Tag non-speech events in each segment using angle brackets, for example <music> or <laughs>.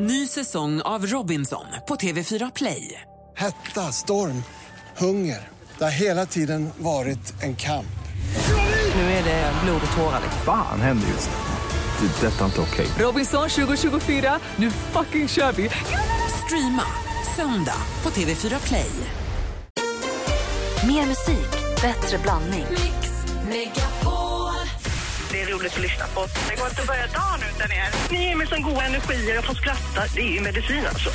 Ny säsong av Robinson på TV4 Play. Hetta, storm, hunger. Det har hela tiden varit en kamp. Nu är det blod och tårar. Fan händer just nu. Det. är Detta är inte okej. Robinson 2024, nu fucking kör vi! Streama söndag på TV4 Play. Mer musik, bättre blandning. Det är roligt att lyssna på. Det går inte att börja dagen utan er. Ni ger mig sån god energi jag får skratta. Det är ju medicin alltså.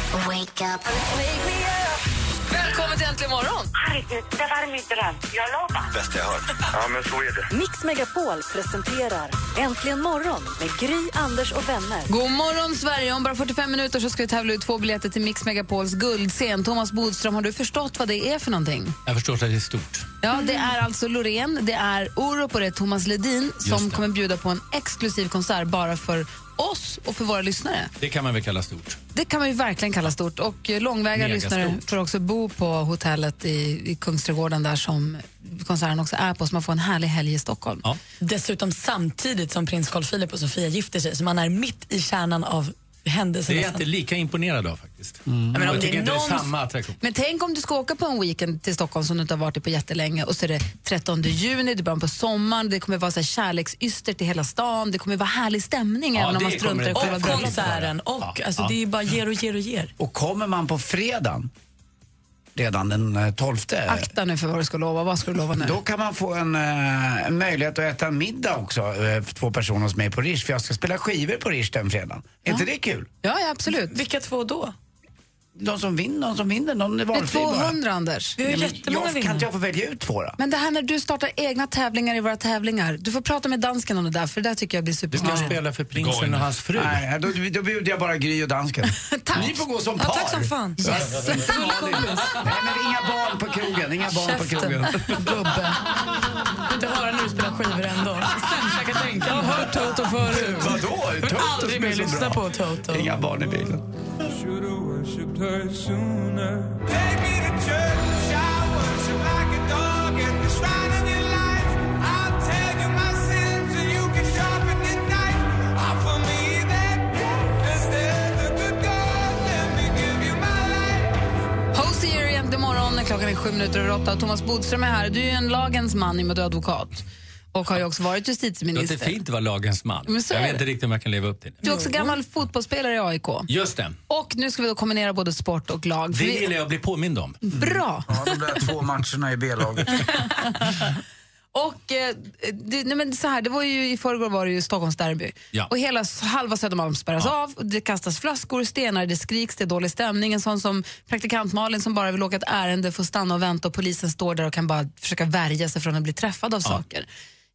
Välkommen till Äntligen morgon! Herregud, det var min dröm. Jag lovar. Bästa jag hört. Ja, men så är det. Mix Megapol presenterar Äntligen morgon med Gry, Anders och vänner. God morgon, Sverige! Om bara 45 minuter så ska vi tävla ut två biljetter till Mix Megapols guldscen. Thomas Bodström, har du förstått vad det är för någonting? Jag förstår att det är stort. Ja, det är alltså Loreen, det är Orup och det är Thomas Ledin som kommer bjuda på en exklusiv konsert bara för oss och för våra lyssnare. Det kan man väl kalla stort. Det kan man ju verkligen kalla stort. Och eh, långväga lyssnare får också bo på hotellet i, i Kungsträdgården där som konserten också är på, så man får en härlig helg i Stockholm. Ja. Dessutom samtidigt som prins Carl Philip och Sofia gifter sig, så man är mitt i kärnan av händelserna. Det är jag inte lika imponerad av faktiskt. men om jag det tycker är inte det är någon- samma attraktion. Men tänk om du ska åka på en weekend till Stockholm som du inte har varit i på jättelänge och så är det 13 juni, det är början på sommaren, det kommer vara så här kärleksyster till hela stan, det kommer vara härlig stämning Ja, även om man struntar i själva Och konserten. Och, Ja, alltså, ja. Det är bara ger och ger och ger. Och kommer man på fredagen, redan den eh, 12, Akta nu för vad du ska lova, vad ska du lova nu? då kan man få en, eh, en möjlighet att äta middag också, eh, för två personer hos mig på Rish, för jag ska spela skivor på Rish den fredagen. Är inte det kul? Ja, ja absolut. Vilka två då? De som vinner, de som vinner, någon är Det är valfri bara. 200 Anders. Vi har ju Nej, men jättemånga jag, kan inte jag få välja ut två då? Men det här när du startar egna tävlingar i våra tävlingar, du får prata med dansken om det där för det där tycker jag blir Du ska superspännande. spela för prinsen och hans fru. Nej, då, då bjuder jag bara Gry och dansken. <laughs> Tack. Ni får gå som Ja, par. tack som fan. Yes. Nej, men inga barn på krogen, <laughs> inga barn på Käften, krogen. gubbe. Du inte höra när du spelar skivor ändå. <laughs> Sämsta jag kan tänka Jag har hört Toto förut. Vadå? Jag vill aldrig mer lyssna på Toto. Inga barn i bilen. Klockan är sju minuter över åtta. Thomas Bodström är här. Du är ju en lagens man i och med att du är advokat och har ju också varit Det justitieminister. låter fint att vara lagens man. Jag är vet det. inte riktigt om jag kan leva upp till det. Du är också gammal fotbollsspelare i AIK. Just det. Och nu ska vi då kombinera både sport och lag. Det gillar jag att bli påmind om. Bra! Ja, de där två matcherna i B-laget. <laughs> Och eh, det, nej men så här, det var ju, i förrgår var det ju Stockholms derby. Ja. Och hela halva Södermalm spärras av, och det kastas flaskor, stenar, det skriks, det är dålig stämning. En sån som praktikant Malin som bara vill åka ett ärende får stanna och vänta och polisen står där och kan bara försöka värja sig från att bli träffad av saker.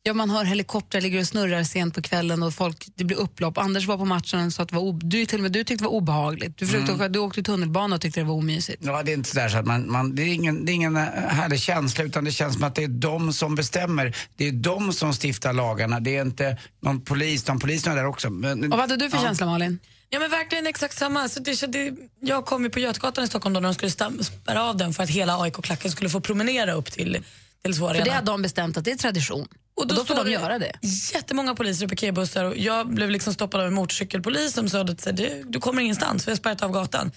Ja, man hör helikoptrar ligger och snurrar sent på kvällen och folk, det blir upplopp. Anders var på matchen och sa att det var du, till och med du tyckte det var obehagligt. Du, försökte åka, du åkte tunnelbana och tyckte det var omysigt. Ja, det är inte sådär så att man, man det, är ingen, det är ingen eh, härlig känsla utan det känns som att det är de som bestämmer. Det är de som stiftar lagarna. Det är inte någon polis, de poliserna är där också. Men, Och vad hade du för känsla Malin? Ja men verkligen exakt samma. Så det, det, jag kom ju på Götgatan i Stockholm då när de skulle spärra av den för att hela AIK-klacken skulle få promenera upp till, till så För det har de bestämt att det är tradition. Och då, får står de det göra det. Jättemånga poliser i piketbussar och jag blev liksom stoppad av en motorcykelpolis som sa att du, du kommer ingenstans, vi har spärrat av gatan.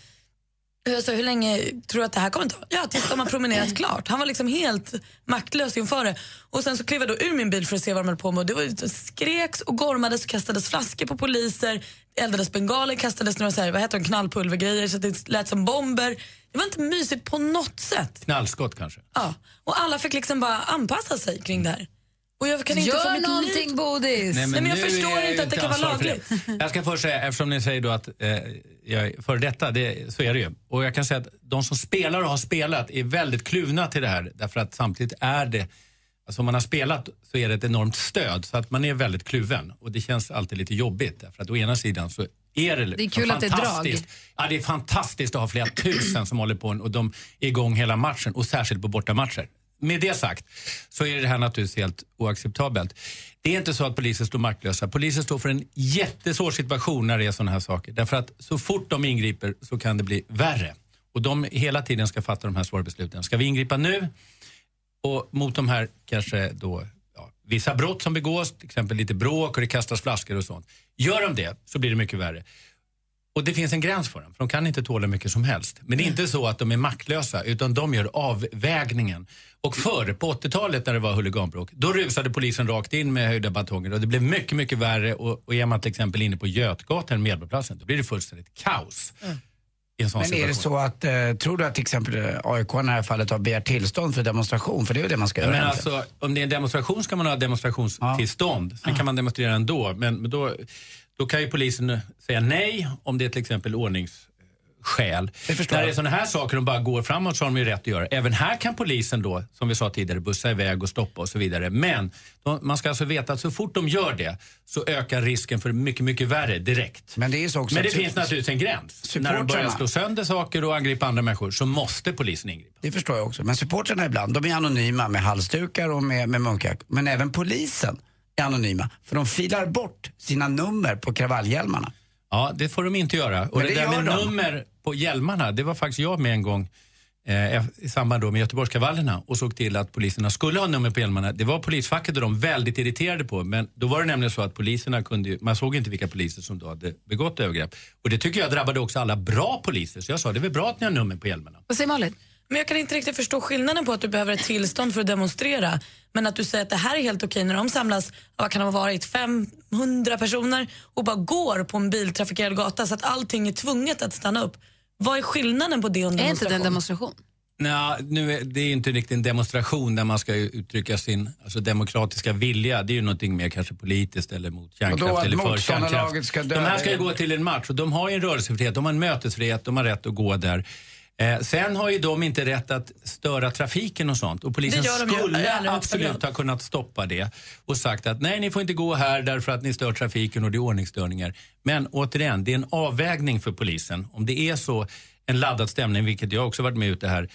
Och Jag sa, hur länge tror du att det här kommer ta? Ja, tills de har promenerat <laughs> klart. Han var liksom helt maktlös inför det. Och sen så klev jag då ur min bil för att se vad de höll på med. Och Det var, skreks och gormades och kastades flaskor på poliser, eldades bengaler, kastades några så här, vad heter de, knallpulvergrejer så att det lät som bomber. Det var inte mysigt på något sätt. Knallskott kanske. Ja. Och alla fick liksom bara anpassa sig kring det här. Och jag kan inte få Gör mitt någonting liv... bodis! Nej, men jag förstår är jag inte ju att det kan vara lagligt. Jag ska först säga, eftersom ni säger då att eh, jag är före detta, det, så är det ju. Och jag kan säga att de som spelar och har spelat är väldigt kluvna till det här. Därför att samtidigt är det, alltså om man har spelat så är det ett enormt stöd. Så att man är väldigt kluven. Och det känns alltid lite jobbigt. Därför att å ena sidan så är det, Det är kul att det är drag. fantastiskt. Ja, det är fantastiskt att ha flera tusen som håller på och de är igång hela matchen och särskilt på bortamatcher. Med det sagt så är det här naturligtvis helt oacceptabelt. Det är inte så att polisen står maktlösa. Polisen står för en jättesvår situation när det är sådana här saker. Därför att så fort de ingriper så kan det bli värre. Och de hela tiden ska fatta de här svåra besluten. Ska vi ingripa nu och mot de här kanske då ja, vissa brott som begås, till exempel lite bråk och det kastas flaskor och sånt. Gör de det så blir det mycket värre. Och det finns en gräns för dem, för de kan inte tåla mycket som helst. Men det är inte så att de är maktlösa, utan de gör avvägningen. Och förr, på 80-talet när det var huliganbråk, då rusade polisen rakt in med höjda batonger och det blev mycket, mycket värre. Och, och är man till exempel inne på Götgatan, Medborgarplatsen, då blir det fullständigt kaos. I en sån Men är det situation. så att, eh, tror du att till exempel eh, AIK i det här fallet har begärt tillstånd för demonstration? För det är ju det man ska göra Men alltså, om det är en demonstration ska man ha demonstrationstillstånd. Sen kan man demonstrera ändå. Men, men då, då kan ju polisen säga nej om det är till exempel ordningsskäl. När det är sådana här saker de bara går framåt så har de ju rätt att göra. Även här kan polisen då, som vi sa tidigare, bussa iväg och stoppa och så vidare. Men de, man ska alltså veta att så fort de gör det så ökar risken för mycket, mycket värre direkt. Men det är så också Men det finns naturligtvis en gräns. När de börjar slå sönder saker och angripa andra människor så måste polisen ingripa. Det förstår jag också. Men supportrarna ibland, de är anonyma med halsdukar och med, med munkar. Men även polisen är anonyma. För de filar bort sina nummer på kravallhjälmarna. Ja, det får de inte göra. Och Men det, det där med de. nummer på hjälmarna, det var faktiskt jag med en gång eh, i samband då med Göteborgskravallerna och såg till att poliserna skulle ha nummer på hjälmarna. Det var polisfacket och de väldigt irriterade på. Men då var det nämligen så att poliserna kunde man såg inte vilka poliser som då hade begått övergrepp. Och det tycker jag drabbade också alla bra poliser. Så jag sa, det är väl bra att ni har nummer på hjälmarna. Vad säger Malin? Men jag kan inte riktigt förstå skillnaden på att du behöver ett tillstånd för att demonstrera men att du säger att det här är helt okej när de samlas, vad kan det ha varit, 500 personer och bara går på en biltrafikerad gata så att allting är tvunget att stanna upp. Vad är skillnaden på det och en Är inte det en demonstration? demonstration? Nå, nu är, det är ju inte riktigt en demonstration där man ska uttrycka sin alltså, demokratiska vilja. Det är ju någonting mer kanske politiskt eller mot kärnkraft då eller för kärnkraft. ska De döda här ska ju gå till en match och de har ju en rörelsefrihet, de har en mötesfrihet, de har rätt att gå där. Eh, sen har ju de inte rätt att störa trafiken och sånt. Och polisen ju skulle absolut grad. ha kunnat stoppa det och sagt att nej, ni får inte gå här därför att ni stör trafiken och det är ordningsstörningar. Men återigen, det är en avvägning för polisen. Om det är så en laddad stämning, vilket jag också varit med ute här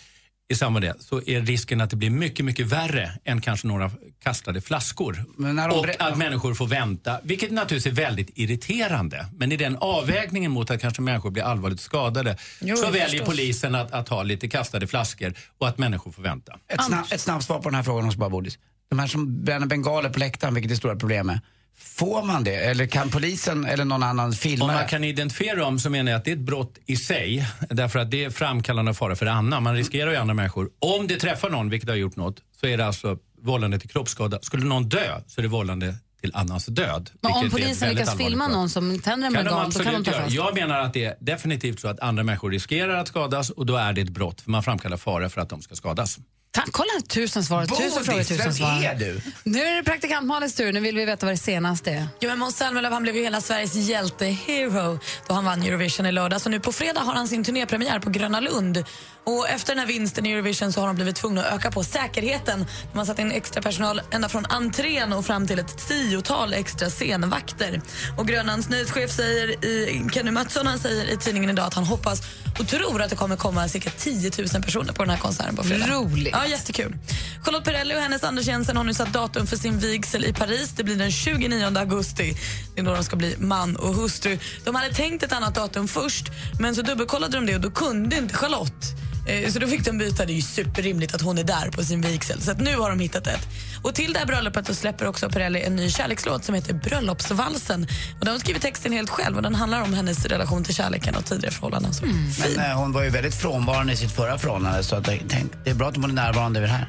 i samband med det, så är risken att det blir mycket, mycket värre än kanske några kastade flaskor. Och att människor får vänta, vilket naturligtvis är väldigt irriterande. Men i den avvägningen mot att kanske människor blir allvarligt skadade Jo, så väljer förstås. polisen att, att ha lite kastade flaskor och att människor får vänta. Ett, snabb, ett snabbt svar på den här frågan hos bara Bodis. De här som bränner bengaler på läktaren, vilket är det stora problemet. Får man det? Eller kan polisen eller någon annan filma Om man kan identifiera dem så menar jag att det är ett brott i sig. Därför att det är framkallande fara för annan. Man riskerar ju andra människor. Om det träffar någon, vilket har gjort något, så är det alltså vållande till kroppsskada. Skulle någon dö så är det vållande till annans död. Men om polisen lyckas filma någon som tänder en kan de bengal, då kan de absolut ta göra. fast Jag menar att det är definitivt så att andra människor riskerar att skadas och då är det ett brott för man framkallar fara för att de ska skadas. Tack, kolla tusen svar, tusen Bodis, frågor, tusen svar. är du? Nu är det praktikant Malins tur, nu vill vi veta vad det senaste är. Jo, men Måns Zelmerlöw han blev ju hela Sveriges hjälte-hero då han vann Eurovision i lördags. Och nu på fredag har han sin turnépremiär på Gröna Lund. Och efter den här vinsten i Eurovision så har de blivit tvungna att öka på säkerheten. De har satt in extra personal ända från entrén och fram till ett tiotal extra scenvakter. Och Grönlands nyhetschef säger i, Kenny Mattsson han säger i tidningen idag att han hoppas och tror att det kommer komma cirka 10 000 personer på den här konserten på fredag. Roligt. Ja, jättekul. Charlotte Perrelli och hennes Anders Jensen har nu satt datum för sin vigsel i Paris. Det blir den 29 augusti. Det är då de ska bli man och hustru. De hade tänkt ett annat datum först, men så dubbelkollade de det och då kunde inte Charlotte. Eh, Så då fick de byta. Det är ju superrimligt att hon är där på sin vigsel. Så att nu har de hittat ett. Och till det här bröllopet så släpper också Perrelli en ny kärlekslåt som heter Bröllopsvalsen. Och de har skrivit texten helt själv och den handlar om hennes relation till kärleken och tidigare förhållanden. Så Men eh, hon var ju väldigt frånvarande i sitt förra förhållande så att jag tänk, det är bra att hon är närvarande vid det här.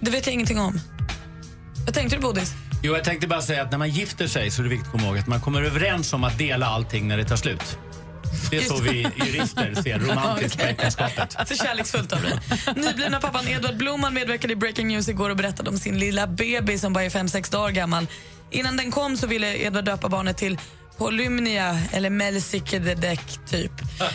Det vet jag ingenting om. Vad tänkte du, Bodis? Jo, jag tänkte bara säga att när man gifter sig så är det viktigt att komma ihåg att man kommer överens om att dela allting när det tar slut. Det är så vi jurister ser <laughs> romantiskt på äktenskapet. Så kärleksfullt av dig. Nyblivna pappan Edvard Blomman medverkade i Breaking News igår och berättade om sin lilla bebis som bara är 5-6 dagar gammal. Innan den kom så ville Edvard döpa barnet till Polymnia eller Melchizedek typ.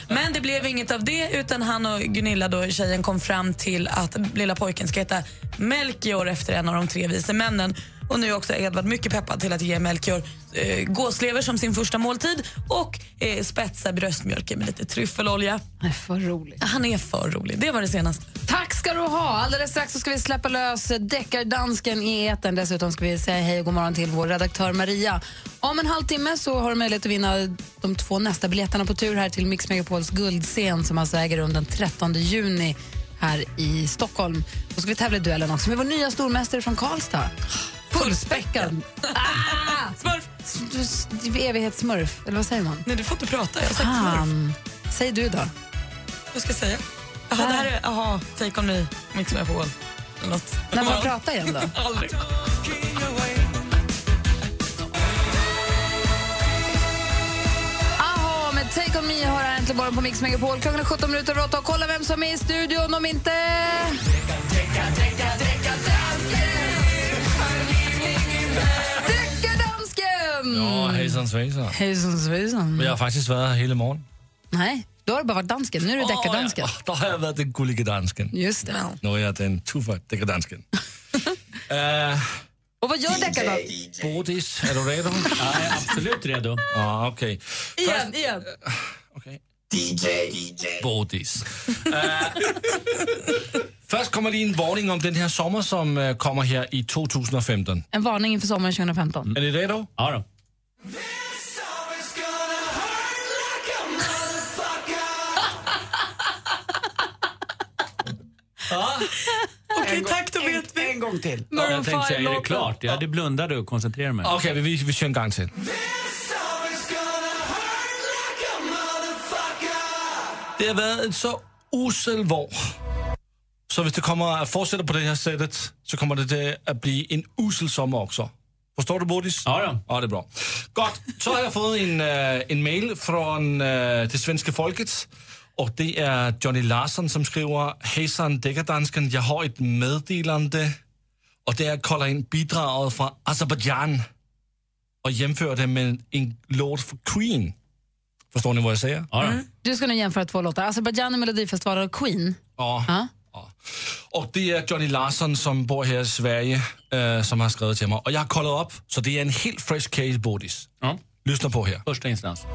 Men det blev inget av det utan han och Gunilla då, tjejen kom fram till att lilla pojken ska heta Melchior efter en av de tre vise männen. Och nu är också Edvard mycket peppad till att ge Melchior eh, gåslever som sin första måltid och eh, spetsa bröstmjölken med lite tryffelolja. Nej, för roligt. Han är för rolig. Det var det senaste. Tack ska du ha. Alldeles strax så ska vi släppa lös deckardansken i etern. Dessutom ska vi säga hej och god morgon till vår redaktör Maria. Om en halvtimme så har du möjlighet att vinna de två nästa biljetterna på tur här till Mix Megapols guldscen som alltså äger rum den 13 juni här i Stockholm. Då ska vi tävla i duellen också med vår nya stormästare från Karlstad. Fullspäckad. Ah! Smurf! evighetssmurf, eller vad säger man? Nej, du får inte prata. Jag har sagt smurf. Säg du då. Vad ska jag säga? Jaha, det här är aha, Take On Me, Mix Megapol. Eller något. När man pratar igen då? <laughs> Aldrig. Aha, med Take On Me har här äntligen morgon på Mix Megapol. Klockan är 17 minuter över åtta och kolla vem som är i studion om inte... Deckardansken! Ja, hejsan svejsan. Hejsan svejsan. Jag har faktiskt varit här hela morgonen. Nej, då har du bara varit dansken. Nu är du deckardansken. Åh, ja. Då har jag varit den gulliga dansken. Just det. Nu är jag den tuffa deckardansken. uh, <laughs> Och vad gör deckardansken? Bodis, är du redo? <laughs> Ja, jag är absolut redo. Ja, okej. Igen, igen. Okej. DJ. Bodis. Eh, först kommer det en varning om den här sommar som kommer här i 2015. En varning inför sommaren 2015. Är ni redo? Ja då. Okej, tack, då vet vi. En gång till. Jag tänkte säga, är det klart? Jag hade blundade och koncentrerade mig. Okej, vi, vi kör en gång till. Det har varit en så usel vår. Så om det kommer att fortsätta på det här sättet så kommer det att bli en usel sommar också. Förstår du, Bodis? Ja då. Ja, det är bra. Gott. Så har jag fått en, eh, en mail från uh, det svenska folket. Och det är Johnny Larsson som skriver Hejsan deckardansken, jag har ett meddelande. Och det är att kolla in bidraget från Azerbaijan och jämföra det med en låt för Queen. Förstår ni vad jag säger? Ja då. Du ska nu jämföra två låtar. Azerbaijan i Melodifestivalen och Queen. Ja. Ja. Och det är Johnny Larsson som bor här i Sverige eh, som har skrivit till mig. Och jag har kollat upp, så det är en helt fresh case, Bodis. Ja. Lyssna på här. Första instans.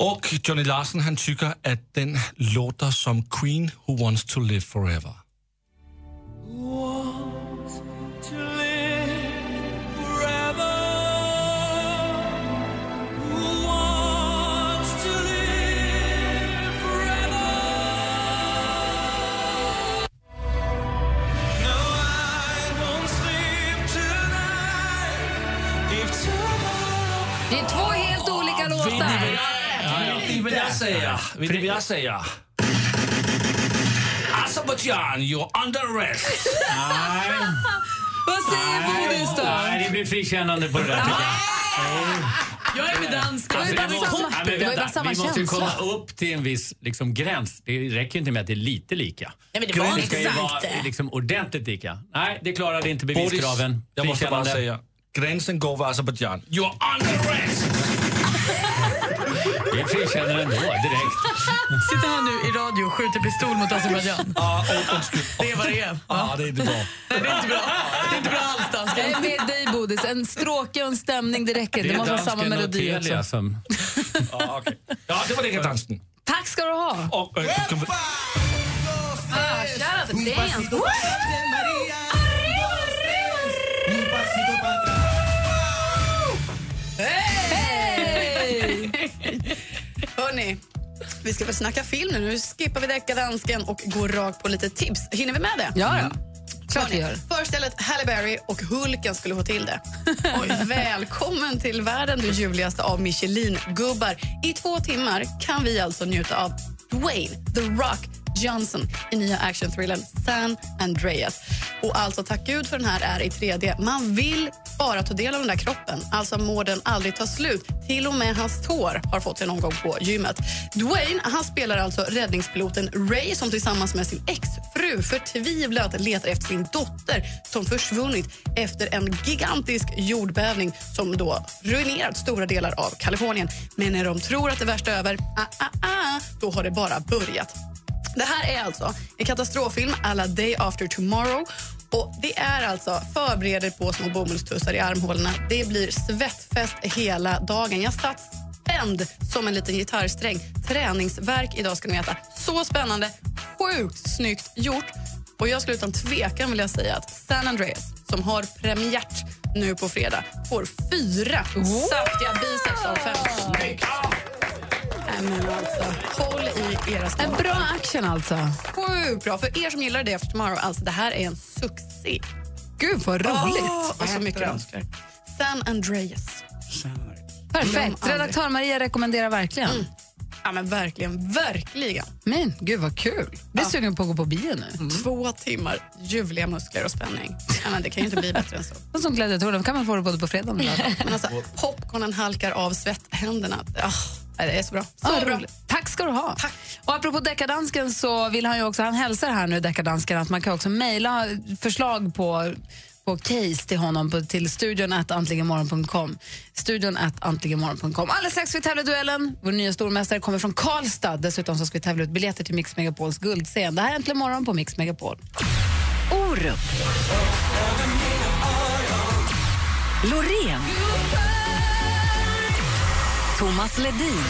Och Johnny Larsen han tycker att den låter som Queen Who Wants To Live Forever. Det Vet ni vad jag säger? Vet ni vad jag säger? Azerbaijan, you're under arrest. Nej, Vad säger Bodis då? nej, det blir frikännande på det där tycker jag. Jag är med dansk. Alltså, bara vi, måste, samma- ja, men det var ju bara vänta, samma vi måste ju komma upp till en viss liksom, gräns. Det räcker inte med att det är lite lika. Nej, men det var det ska ju vara liksom, ordentligt lika. Nej, det klarade inte beviskraven. jag måste bara säga. Gränsen går vid Azerbaijan. You're under arrest! Det är frikännande ändå, direkt. Sitter här nu i radio och skjuter pistol mot Azerbaijan. Ja, och. Det är vad det är. Ja, det är inte bra. Nej, det är inte bra. Det är inte bra alls, Jag dansken. är med dig Bodis. En stråke och en stämning, det räcker. Det, är måste vara samma melodi Telia också. som... Ja, okej. ja det var det dansken. Tack ska du ha. Och, äh, vi- Ah, shout out to dance. Hörni, vi ska väl snacka film nu. Nu skippar vi deckardansken och går rakt på lite tips. Hinner vi med det? Ja, ja. Klart vi gör. Förstället Halle Berry och Hulken skulle få till det. <laughs> Oj, välkommen till världen, du ljuvligaste av Michelin-gubbar. I två timmar kan vi alltså njuta av Dwayne The Rock Johnson i nya actionthrillern San Andreas. Och alltså, tack gud för den här är i 3D. Man vill bara ta del av den där kroppen. Alltså må den aldrig ta slut. Till och med hans tår har fått sig omgång gång på gymmet. Dwayne han spelar alltså räddningspiloten Ray som tillsammans med sin exfru förtvivlat letar efter sin dotter som försvunnit efter en gigantisk jordbävning som då ruinerat stora delar av Kalifornien. Men när de tror att det värsta är över, ah, ah, ah, då har det bara börjat. Det här är alltså en katastroffilm alla Day After Tomorrow. Och Det är alltså förbereder på små bomullstussar i armhålorna. Det blir svettfest hela dagen. Jag satt spänd som en liten gitarrsträng. Träningsverk idag ska ni veta. Så spännande, sjukt snyggt gjort. Och jag skulle utan tvekan vilja säga att San Andreas, som har premiärt nu på fredag, får fyra saftiga biceps av fem. Nej, men alltså, håll i era skor. En bra action alltså. Sjukt bra. För er som gillar det efter tomorrow, alltså det här är en succé. Gud vad roligt. Åh, och så mycket önskar. San Andreas. Perfekt. Redaktör Maria rekommenderar verkligen. Mm. Ja, men verkligen, verkligen. Men gud vad kul. Blir sugen på att gå på bio nu. Två timmar ljuvliga muskler och spänning. Ja, men det kan ju inte bli bättre än så. <laughs> Och som gladiatorer kan man få det både på fredag och lördag. Men alltså, popcornen halkar av svetthänderna. Oh, det är så bra. Så Ja, bra. roligt. Tack ska du ha. Och apropå deckardansken så vill han ju också, han hälsar här nu deckardansken att man kan också mejla förslag på på case till honom på, till studion at antligenmorgon.com. Studion at antligenmorgon.com. Alldeles strax vi tävla i duellen. Vår nya stormästare kommer från Karlstad. Dessutom så ska vi tävla ut biljetter till Mix Megapols guldscen. Det här är Äntligen morgon på Mix Megapol. Orup. Loreen. Thomas Ledin.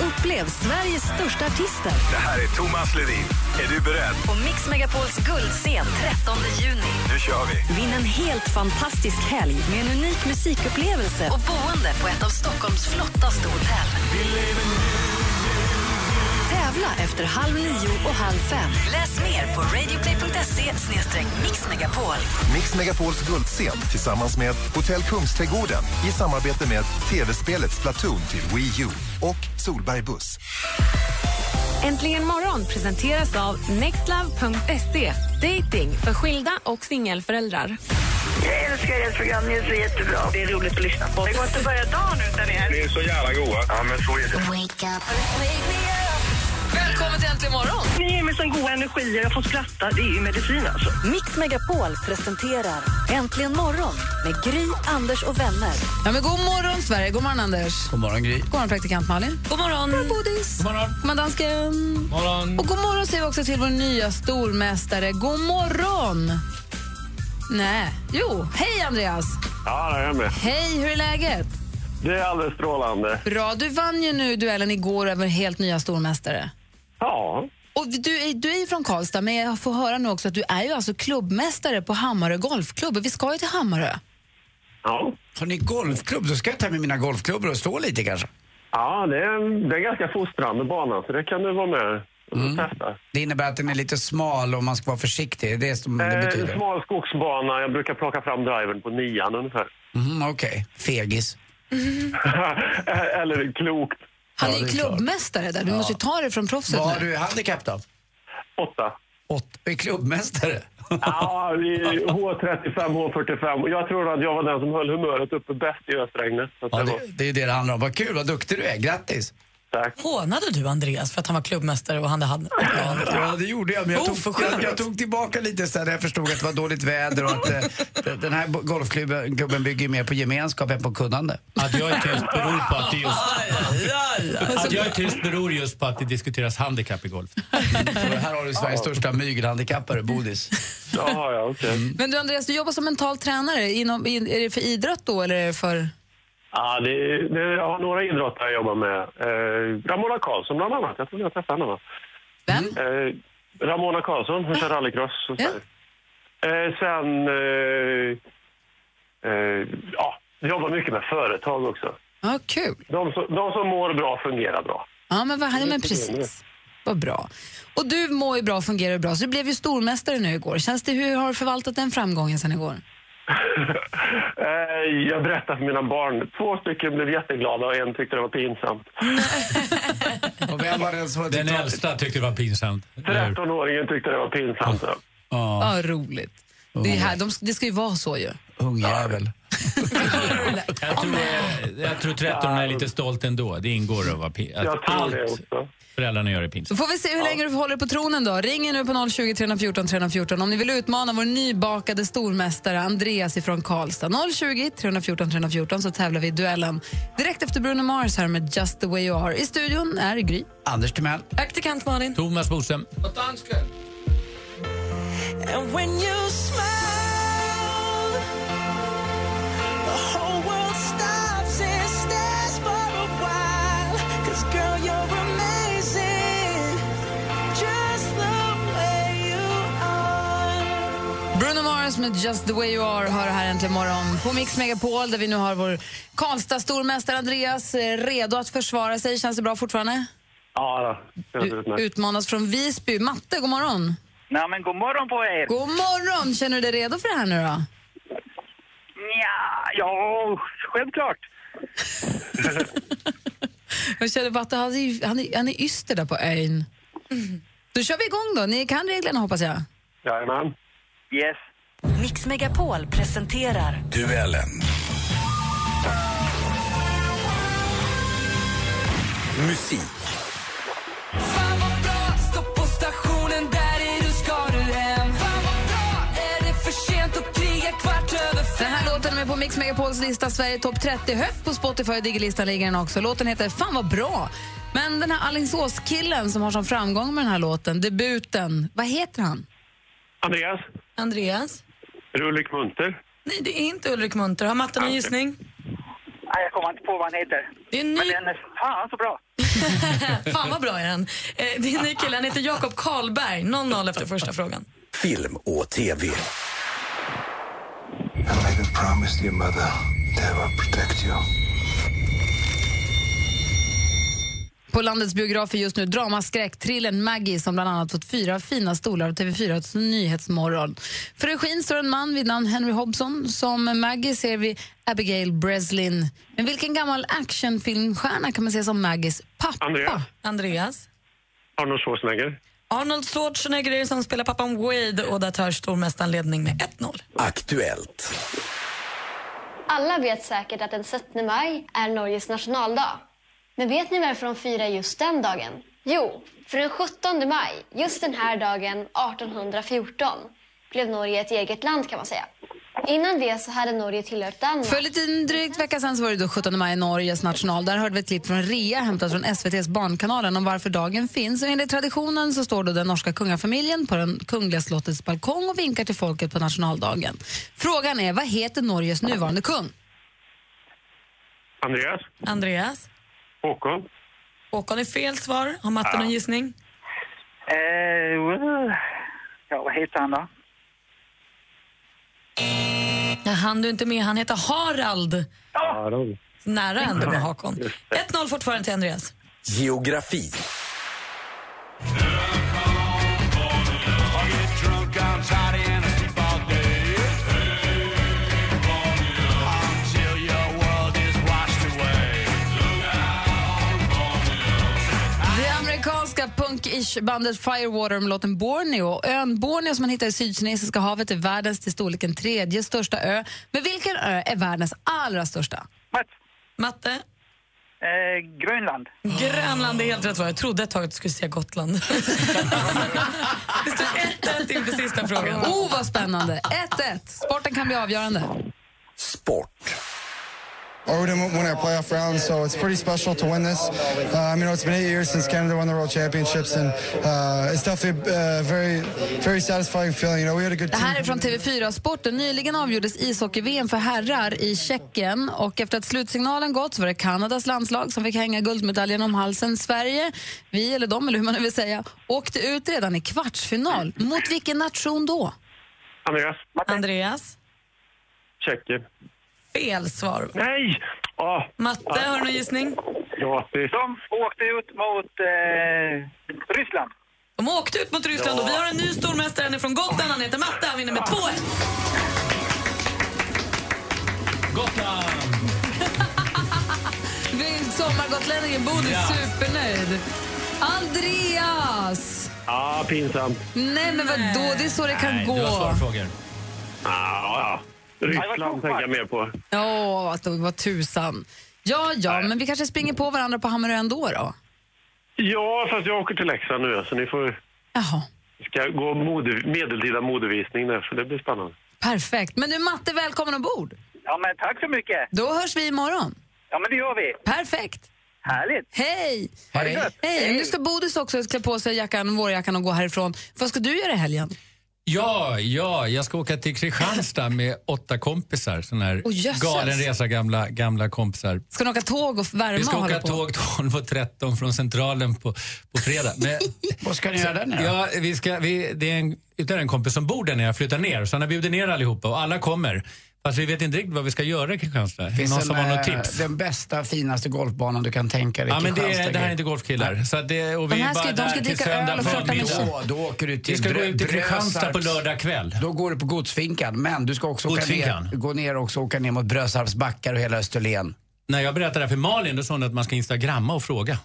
Upplev Sveriges största artister Det här är Thomas Ledin. Är du beredd? på Mix Megapols guldscen 13 juni. Nu kör vi. Vinn en helt fantastisk helg med en unik musikupplevelse och boende på ett av Stockholms flottaste hotell. Tävla efter halv nio och halv fem. Läs mer på radioplay.se mixmegapol. Mix Megapols guldscen tillsammans med Hotell Kungsträdgården i samarbete med tv-spelet Splatoon till Wii U och Solberg Buss. Äntligen morgon presenteras av nextlove.se. Dating för skilda och singelföräldrar. Jag älskar ert program, ni är så jättebra. Det är roligt att lyssna på. Det går inte att börja dagen utan er. Ni är så jävla goa. Ja, men så är det. Välkommen till Äntligen morgon! Ni ger mig sån god energi och jag får skratta. Det är ju medicin alltså. Mix Megapol presenterar Äntligen morgon med Gry, Anders och vänner. Ja, men god morgon, Sverige. God morgon, Anders. God morgon, Gry. God morgon, praktikant Malin. God morgon. God Bodis. God morgon. God morgon, dansken. Morgon. Och god morgon säger vi också till vår nya stormästare. God morgon! Nej, jo. Hej, Andreas. Ja, det är jag med. Hej, hur är läget? Det är alldeles strålande. Bra. Du vann ju nu duellen igår över helt nya stormästare. Ja. Och du är, du är ju från Karlstad, men jag får höra nu också att du är ju alltså klubbmästare på Hammarö Golfklubb. Och Vi ska ju till Hammarö. Ja. Har ni golfklubb? Då ska jag ta med mina golfklubbor och slå lite kanske. Ja, det är, det är en ganska fostrande bana, så det kan du vara med och testa. Det innebär att den är lite smal och man ska vara försiktig. Det är det som det Eh, betyder. smal skogsbana. Jag brukar plocka fram driven på nian ungefär. Mm, Okej, fegis. <laughs> Eller klokt. Han Ja, är ju det är klart. klubbmästare där. Du Ja. måste ju ta det från proffset Vad har nu. du i handikapp då? Åtta. Åtta. Är klubbmästare? Ja, vi är <laughs> H35, H45. Och Jag tror att jag var den som höll humöret uppe bäst i ösregnet. Så att Ja, det det, var... det är det det handlar om. Vad kul, vad duktig du är. Grattis! Tack. Hånade du Andreas för att han var klubbmästare och han hade... Ja, <laughs> Ja, det gjorde jag. Men jag, tog, jag, jag tog tillbaka lite sen när jag förstod att det var dåligt väder och att eh, den här golfklubben klubben bygger mer på gemenskap än på kunnande. Att jag är tyst beror på att det just... <laughs> Att jag är tyst beror just på att det diskuteras handikapp i golf. Så här har du Sveriges största mygelhandikappare, Bodis. Ja, ja, okej. Men du Andreas, du jobbar som mental tränare. Inom, i- är det för idrott då eller är det för... Ja, det, det, jag har några idrottare jag jobbar med. Eh, Ramona Karlsson bland annat. Jag tror jag träffade henne. va? Vem? Eh, Ramona Karlsson, hon kör rallycross. och så. Ja. Eh, sen... Eh, eh, ja, jag jobbar mycket med företag också. Ja, kul. De som, de som mår bra fungerar bra. Ja, men, vad, ja, men precis. Vad bra. Och du mår ju bra och fungerar bra, så du blev ju stormästare nu igår. Känns det, hur har du förvaltat den framgången sen igår? <laughs> Eh, jag berättade för mina barn. Två stycken blev jätteglada och en tyckte det var pinsamt. <laughs> Och vem var den som Den äldsta tyckte det var pinsamt. eller hur? 13-åringen tyckte det var pinsamt. Ja. Ja, roligt. Det, är här, de, det ska ju vara så ju. Ungjävel. Jag tror, jag tror 13 är lite stolt ändå. Det ingår att vara pin- Jag att tror Allt det också. föräldrarna gör är Så pinsamt. får vi se hur länge du håller på tronen då. Ring in nu på 020 314 314 om ni vill utmana vår nybakade stormästare Andreas ifrån Karlstad. 020 314 314 så tävlar vi i duellen. Direkt efter Bruno Mars här med Just the way you are. I studion är Gry. Anders Timell. Praktikant Malin. Thomas Bodström. And when you smile, Bruno Mars med Just the way you are hör här äntligen morgon på Mix Megapol där vi nu har vår Karlstad stormästare Andreas eh, redo att försvara sig. Känns det bra fortfarande? Ja, då. Utmärkt. Utmanas från Visby. Matte, god morgon. Nej, men god morgon på er. God morgon! Känner du dig redo för det här nu då? Ja, ja självklart. <laughs> Jag känner bara att han är, han är, han är yster där på ön. Då kör vi igång då. Ni kan reglerna hoppas jag. Jajamän. Yes. Mix Megapol presenterar Duellen. Musik. Fan vad bra, stopp på stationen, där är du, ska du hem Fan vad bra, är det för sent att kriga kvart över fem Den här låten är med på Mix Megapols lista Sverige topp 30 högt på Spotify och Digilistan ligger den också. Låten heter Fan vad bra. Men den här Alingsås-killen som har som framgång med den här låten, debuten, vad heter han? Andreas? Andreas? Ulrik Munter? Nej, det är inte Ulrik Munter. Har Matte någon gissning? Nej, jag kommer inte på vad han heter. Det är en ny... Men den är fan så bra. <laughs> Fan vad bra är den. Eh, det är en ny kille, han heter Jakob Karlberg. 0-0 efter första frågan. Film och TV. I made a promise to your mother that I will protect you. På landets biografer just nu dramaskräck, thrillern Maggie som bland annat fått fyra fina stolar av TV4 Nyhetsmorgon. För regin står en man vid namn Henry Hobson. Som Maggie ser vi Abigail Breslin. Men vilken gammal actionfilmstjärna kan man se som Maggies pappa? Andreas? Andreas? Arnold Schwarzenegger? Arnold Schwarzenegger är som spelar pappan Wade och där tar stormästaren ledning med 1-0. Aktuellt. Alla vet säkert att den 17 maj är Norges nationaldag. Men vet ni varför de firar just den dagen? Jo, för den 17 maj, just den här dagen 1814, blev Norge ett eget land kan man säga. Innan det så hade Norge tillhört Danmark. För lite drygt vecka sedan så var det då 17 maj, Norges national. Där hörde vi ett klipp från Rea hämtat från SVTs Barnkanalen om varför dagen finns. Och enligt traditionen så står då den norska kungafamiljen på den kungliga slottets balkong och vinkar till folket på nationaldagen. Frågan är, vad heter Norges nuvarande kung? Andreas? Andreas? Håkon? Håkon är fel svar. Har Matte någon gissning? Eh, ja, vad heter han då? Jag hann du inte med. Han heter Harald. Ja. Nära ändå med Håkon. 1-0 fortfarande till Andreas. Geografi. Punk-ish-bandet Firewater med låten Borneo. Ön Borneo som man hittar i Sydkinesiska havet är världens till storleken tredje största ö. Men vilken ö är världens allra största? Matte? Eh, Grönland. Grönland är helt rätt svar. Jag trodde ett tag att du skulle säga Gotland. <laughs> det står 1-1 inför sista frågan. Oh, vad spännande! 1-1. Sporten kan bli avgörande. Sport. Already won our playoff round, so it's pretty special to win this. Uh, you know, it's been eight years since Canada won the World Championships, and uh, it's definitely a very, very satisfying feeling. You know, we had a good Det team. här är från TV4 Sporten. Nyligen avgjordes ishockey-VM för herrar i Tjeckien. Och efter att slutsignalen gått så var det Kanadas landslag som fick hänga guldmedaljen om halsen. Sverige, vi eller de, eller hur man nu vill säga, åkte ut redan i kvartsfinal. Mot vilken nation då? Andreas? Andreas? Tjeckien? Fel svar. Nej! Ah. Matte, har du någon gissning? Gratis. De åkte ut mot eh, Ryssland. De åkte ut mot Ryssland och vi har en ny stormästare han är från Gotland. Han heter Matte. Han vinner med 2-1. Gotland! <laughs> Sommargotlänningen Bodil Ja. supernöjd. Andreas! Ja, pinsamt. Nej, men vadå? Det är så det kan Nej, gå. du har svarsfrågor. Ja, ja. Ryssland tänker jag mer på. Ja, att det var tusan. Ja, ja, men vi kanske springer på varandra på Hammarö ändå då? Ja, fast jag åker till Leksand nu, så ni får... Jaha. ska gå mode, medeltida modevisning där, så det blir spännande. Perfekt. Men du, Matte, välkommen ombord. Ja, men tack så mycket. Då hörs vi imorgon. Ja, men det gör vi. Perfekt. Härligt. Hej! Gött. Hej! Nu ska Bodis också klä på sig jackan, vårjackan och gå härifrån. Vad ska du göra i helgen? Ja, ja, jag ska åka till Kristianstad <laughs> med åtta kompisar. Sån här jösses. galen resa, gamla, gamla kompisar. Ska ni åka tåg och värma Vi ska åka på? tåg 12.13 från Centralen på, på fredag. Men, <laughs> Vad ska ni göra där nere? Ja, vi ska, vi, det är en, ytterligare en kompis som bor där nere, jag flyttar ner. Så han har bjudit ner allihopa och alla kommer. Fast vi vet inte riktigt vad vi ska göra i Kristianstad. Finns Någon som en, har något eh, tips? Den bästa, finaste golfbanan du kan tänka dig. Ja, men det, är- det här är inte golfkillar. Så det, och De vi är här ska- bara de ska dricka öl och förmiddag. musik. Då, då åker du till Vi ska gå ut till Kristianstad på lördag kväll. Då går du på Godsfinkan, men du ska också åka Godsfinkan? ner, gå ner och också åka ner mot Brösarps backar och hela Österlen. När jag berättade det här för Malin, då sa hon att man ska instagramma och fråga.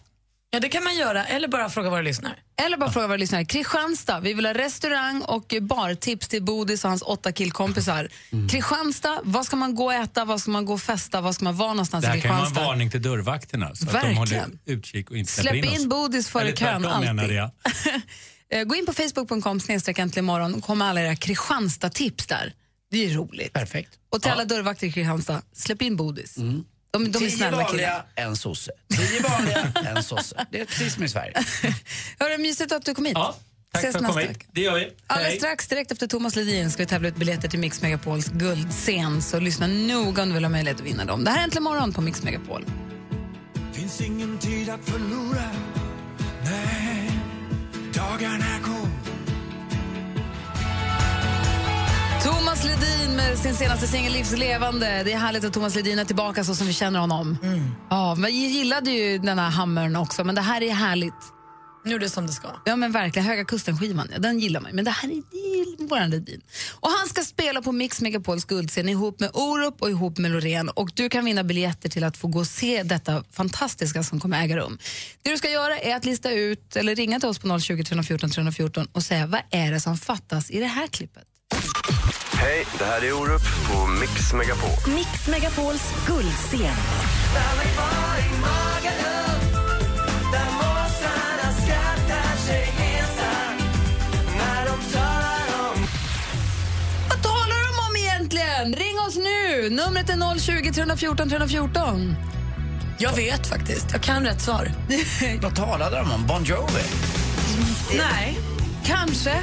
Ja, det kan man göra. Eller bara fråga våra lyssnare. Eller bara fråga våra lyssnare. Kristianstad, vi vill ha restaurang och bartips till Bodis och hans åtta killkompisar. Mm. Kristianstad, vad ska man gå och äta, vad ska man gå och festa, vad ska man vara någonstans Det här i kan vara en Kristianstad? varning till dörrvakterna. Så att de Verkligen. håller utkik och inte Släpp in in. Bodis före kön, alltid. jag. <laughs> Eh, Gå in på facebook.com snedstreck äntligen morgon och kom med alla era Kristianstad-tips där. Det är roligt. Perfekt. Och till alla dörrvakter i Kristianstad, släpp in Bodis. De, de är Tio snälla vanliga, killar. en sosse. Tio vanliga, en sosse. Det är precis som i Sverige. <laughs> Hörru, mysigt att du kom hit. Ja, tack Ses för att nästa. Det gör vi. Alldeles Hej. strax, direkt efter Thomas Ledin, ska vi tävla ut biljetter till Mix Megapols guldscen. Så lyssna noga om du vill ha möjlighet att vinna dem. Det här är Äntligen morgon på Mix Megapol. Finns ingen tid att förlora Nej, dagarna kom Ledin med sin senaste singel Livslevande. Det är härligt att Thomas Ledin är tillbaka så som vi känner honom. Ja, men jag gillade ju den här hammern också, men det här är härligt. Nu är det som det ska. Ja men verkligen, Höga Kusten-skivan, ja, den gillar man. Men det här är, våran Ledin. Och han ska spela på Mix Megapols guldscen ihop med Orup och ihop med Loreen. Och du kan vinna biljetter till att få gå och se detta fantastiska som kommer äga rum. Det du ska göra är att lista ut, eller ringa till oss på 020 314 314 och säga vad är det som fattas i det här klippet. Hej, det här är Orup på Mix Megapol. Mix Megapols guldscen. Vad talar de om egentligen? Ring oss nu! Numret är 020 314 314. Jag vet faktiskt. Jag kan rätt svar. Vad talade de om? Bon Jovi? Nej. Kanske.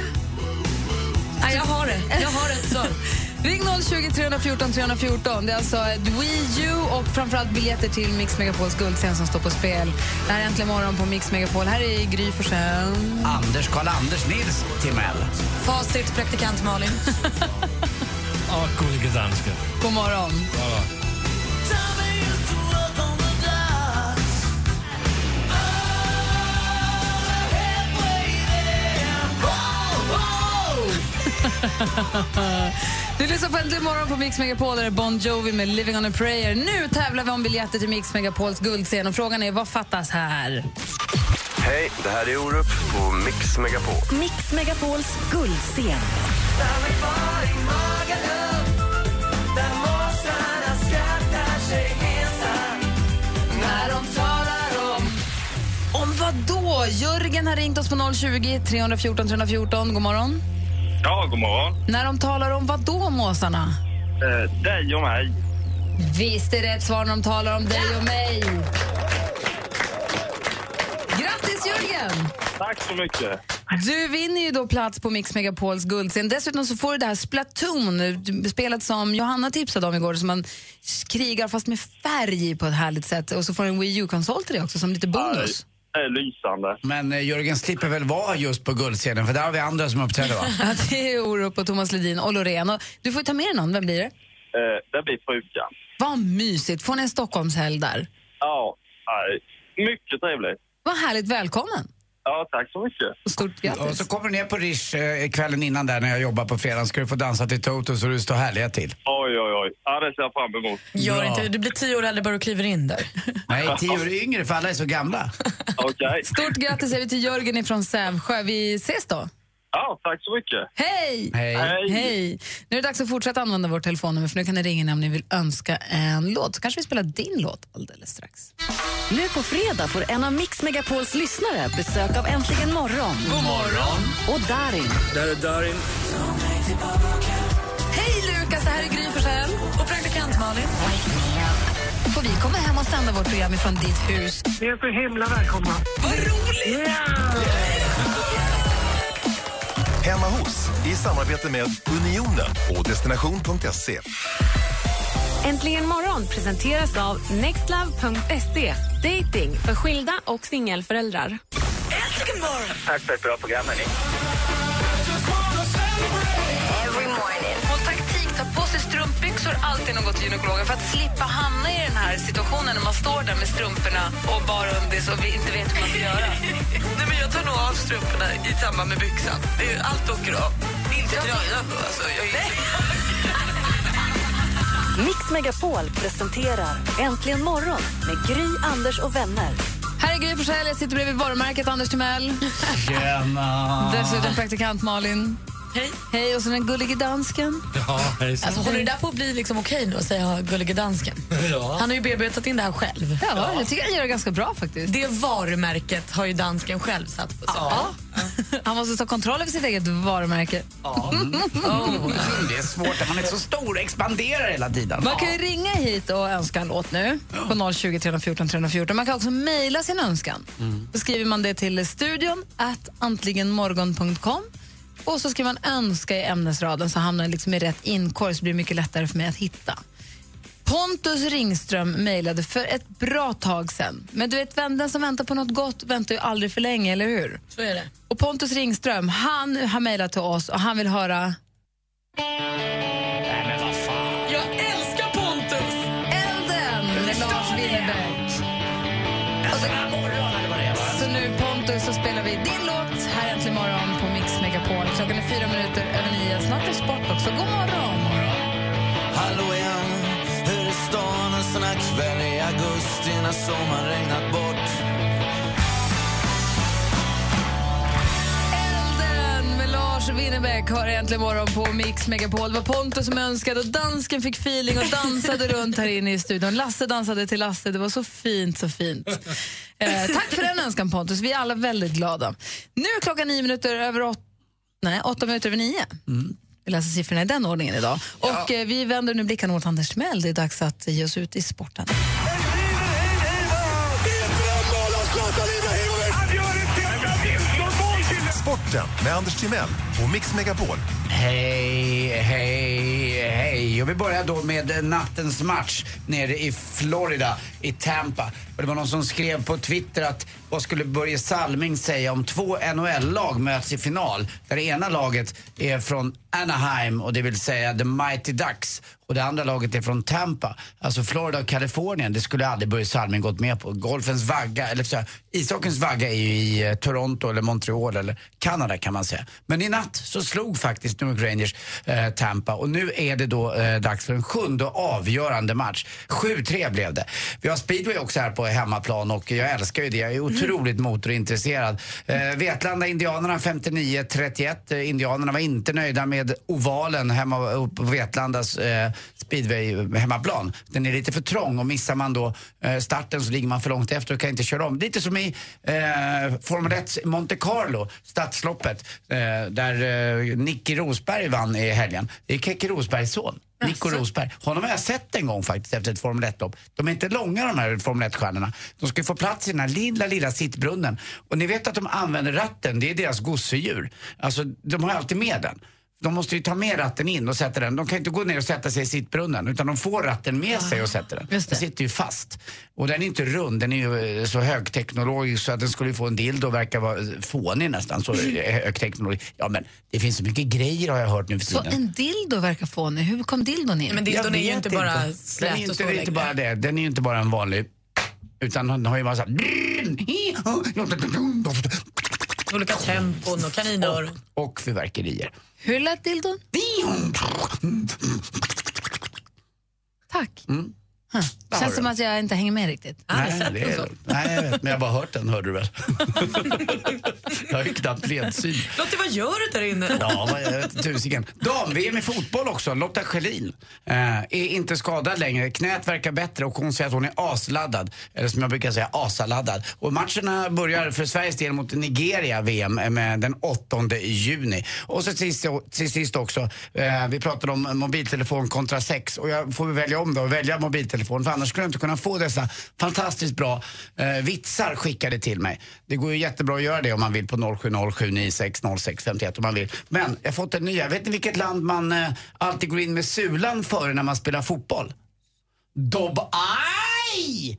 Nej, jag har det. Jag har rätt svar. <laughs> Ring 020 314 314. Det är alltså ett Wii U och framförallt biljetter till Mix Megapols guldscen som står på spel. Det här är Äntligen morgon på Mix Megapol. Här är Gry Forssell. Anders Karl-Anders Nils Timell. Facit, praktikant Malin. <laughs> Och gullige danska. God morgon. <laughs> Du lyssnar på Äntligen morgon på Mix Megapol. Där är Bon Jovi med Living on a prayer. Nu tävlar vi om biljetter till Mix Megapols guldscen. Och frågan är, vad fattas här? Hej, det här är Orup på Mix Megapol. Mix Megapols guldscen. Vad då? Jörgen har ringt oss på 020 314 314. God morgon. Ja, god morgon. När de talar om vad då, måsarna? Eh, dig och mig. Visst är det rätt svar när de talar om dig och mig. Grattis, Jörgen! Tack så mycket. Du vinner ju då plats på Mix Megapols guldscen. Dessutom så får du det här Splatoon, spelet som Johanna tipsade om igår, som man krigar fast med färg på ett härligt sätt. Och så får du en Wii U-konsol till det också som lite bonus. Är lysande. Men eh, Jörgen slipper väl vara just på guldscenen för där har vi andra som uppträder va? <laughs> Ja, det är Orup och Thomas Ledin och Loreen. Och du får ta med någon, vem blir det? Eh, det blir frugan. Vad mysigt, får ni en Stockholmshelg där? Ja, nej, mycket trevligt. Vad härligt, välkommen! Ja, tack så mycket. Stort grattis. Och så kommer du ner på Rish eh, kvällen innan där när jag jobbar på fredag. ska du få dansa till Toto så du står härliga till. Oj, oj, oj. Ja, det ser jag fram emot. Gör Bra. inte det. Du blir tio år äldre bara du kliver in där. <laughs> Nej, tio år yngre för alla är så gamla. Okej. Stort grattis säger vi till Jörgen ifrån Sävsjö. Vi ses då. Ja, tack så mycket. Hej! Hej. Hej! Nu är det dags att fortsätta använda vårt telefonnummer för nu kan ni ringa in om ni vill önska en låt. Så kanske vi spelar din låt alldeles strax. Nu på fredag får en av Mix Megapols lyssnare besök av Äntligen morgon. God morgon. Och Darin. Där är Darin. Hej Lukas, det här är Gry Forssell. Och praktikant Malin. Får vi komma hem och sända vårt program ifrån ditt hus? Ni är så himla välkomna. Vad roligt! Hemma hos i samarbete med Unionen och destination.se. Äntligen morgon presenteras av nextlove.se. Dating för skilda och singelföräldrar. Äntligen morgon! Tack för ett bra program, hörni. Alltid går till gynekologen för att slippa hamna i den här situationen när man står där med strumporna och bara undis och vi inte vet hur man ska göra. <laughs> Nej, men jag tar nog av strumporna i samband med byxan. Det är, allt åker av. Inte tröjan. Alltså, jag är <laughs> Mix Megapol presenterar Äntligen morgon med Gry, Anders och vänner. Här är Gry Forssell, jag sitter bredvid varumärket Anders Timell. Tjena! <laughs> Dessutom praktikant Malin. Hej. Hej, och så den gullige dansken. Ja, hejsan. Alltså, håller det där på att bli liksom okej nu att säga gullige dansken? Ja. Han har ju bearbetat in det här själv. Ja, jag tycker han gör det ganska bra faktiskt. Det varumärket har ju dansken själv satt på sig. Ja. Han måste ta kontroll över sitt eget varumärke. Det är svårt när man är så stor och expanderar hela tiden. Man kan ju ringa hit och önska en låt nu på 020 314 314. Man kan också mejla sin önskan. Då skriver man det till studion at antligenmorgon.com och så skriver man önska i ämnesraden så hamnar den liksom i rätt inkorg så blir det mycket lättare för mig att hitta. Pontus Ringström mejlade för ett bra tag sen. Men du vet, den som väntar på något gott väntar ju aldrig för länge, eller hur? Så är det. Och Pontus Ringström, han har mejlat till oss och han vill höra... Jag fyra minuter över nio. Snart är sport också. God morgon! Hallå igen, hur är stan en sån här kväll i augusti när sommaren regnat bort? Elden med Lars Winnerbäck har äntligen morgon på Mix Megapol. Det var Pontus som önskade och dansken fick feeling och dansade runt här inne i studion. Lasse dansade till Lasse. Det var så fint, så fint. Eh, tack för den önskan Pontus. Vi är alla väldigt glada. Nu är klockan nio minuter över åtta, nej, åtta minuter över nio. Vi läser siffrorna i den ordningen idag. Och eh, vi vänder nu blickarna mot Anders Timell. Det är dags att ge oss ut i sporten. Sporten med Anders Timell och Mix Megapol. Hej, hej, hej. Och vi börjar då med nattens match nere i Florida, i Tampa. Och det var någon som skrev på Twitter att vad skulle Börje Salming säga om två NHL-lag möts i final? Där det ena laget är från Anaheim och det vill säga The Mighty Ducks. Och det andra laget är från Tampa, alltså Florida och Kalifornien. Det skulle aldrig Börje Salming gått med på. Golfens vagga, eller så här, ishockeyns vagga är ju i eh, Toronto eller Montreal eller Kanada kan man säga. Men i natt så slog faktiskt New York Rangers eh, Tampa och nu är det då eh, dags för en sjunde och avgörande match. 7-3 blev det. Vi har speedway också här på hemmaplan och jag älskar ju det. Jag är otroligt motorintresserad. Eh, Vetlanda Indianerna 59-31. Eh, Indianerna var inte nöjda med ovalen hemma på Vetlandas eh, speedway hemmaplan. Den är lite för trång och missar man då eh, starten så ligger man för långt efter och kan inte köra om. Lite som i eh, Formel 1 Monte Carlo, stadsloppet, eh, där eh, Nicky Rosberg vann i helgen. Det är Keke Rosbergs son. Nico Rosberg. Honom har jag sett en gång faktiskt efter ett Formel 1-lopp. De är inte långa de här Formel 1-stjärnorna. De ska få plats i den här lilla, lilla sittbrunnen. Och ni vet att de använder ratten, det är deras gosedjur. Alltså, de har alltid med den. De måste ju ta med ratten in och sätta den. De kan inte gå ner och sätta sig i sittbrunnen utan de får ratten med sig och sätter den. Den sitter ju fast. Och den är inte rund, den är ju eh, så högteknologisk så att den skulle få en dildo och verkar vara eh, fånig nästan. Så <laughs> högteknologisk. Ja men det finns så mycket grejer har jag hört nu för Så tiden. en dildo verkar fånig. Hur kom dildon in? Men dildon är ju inte bara Den är slät och inte, så det är inte bara det. Den är ju inte bara en vanlig utan den har ju massa... Olika tempon och kaninöron. Och fyrverkerier. Hur lät dildon? Tack. Mm. Huh. Har Känns som att jag inte hänger med riktigt. Nej, det är, nej, jag vet, men jag har bara hört den, hörde du väl? <laughs> jag har ju knappt ledsyn. Lottie, vad gör du där inne? Ja, vad- tusiken. Dam-VM i fotboll också. Lotta Schelin eh, är inte skadad längre. Knät verkar bättre och hon säger att hon är asladdad. Eller som jag brukar säga, asaladdad. Och matcherna börjar för Sveriges del mot Nigeria VM med den 8 juni. Och så till sist, till sist också, eh, vi pratade om mobiltelefon kontra sex och jag får välja om då och välja mobiltelefon telefon för annars skulle jag inte kunna få dessa fantastiskt bra eh, vitsar skickade till mig. Det går ju jättebra att göra det om man vill på 0707960651 om man vill. Men jag har fått en ny. Vet ni vilket land man eh, alltid går in med sulan före när man spelar fotboll? Dubai!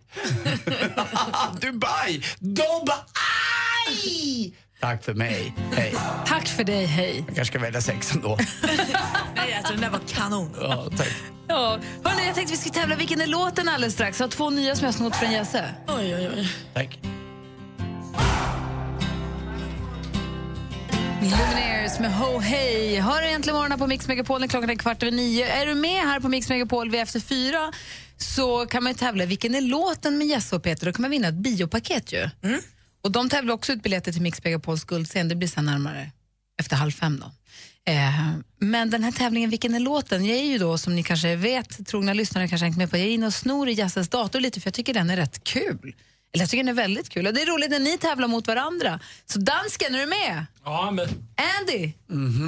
<laughs> Dubai! Dubai! Tack för mig. Hej. Tack för dig, hej. Jag kanske ska välja sexan då. <laughs> Nej, alltså, den där var kanon. Ja, tack. Ja, hörni, jag tänkte vi skulle tävla Vilken är låten alldeles strax. Jag har två nya som jag snott från Jesse. Oj, oj, oj. Tack. Lumineers med Ho Hey. Hör du äntligen morgonen på Mix Megapol när klockan är kvart över nio. Är du med här på Mix Megapol vid efter fyra så kan man ju tävla Vilken är låten med Jesse och Peter. Då kan man vinna ett biopaket ju. Och de tävlar också ut biljetter till Mix Megapols guldscen. Det blir sen närmare efter halv fem då. Eh, men den här tävlingen, vilken är låten? Jag är ju då, som ni kanske vet, trogna lyssnare kanske hängt med på, jag är inne och snor i Jasses dator lite för jag tycker den är rätt kul. Eller jag tycker den är väldigt kul. Och det är roligt när ni tävlar mot varandra. Så dansken, är du med? Ja, men... Andy,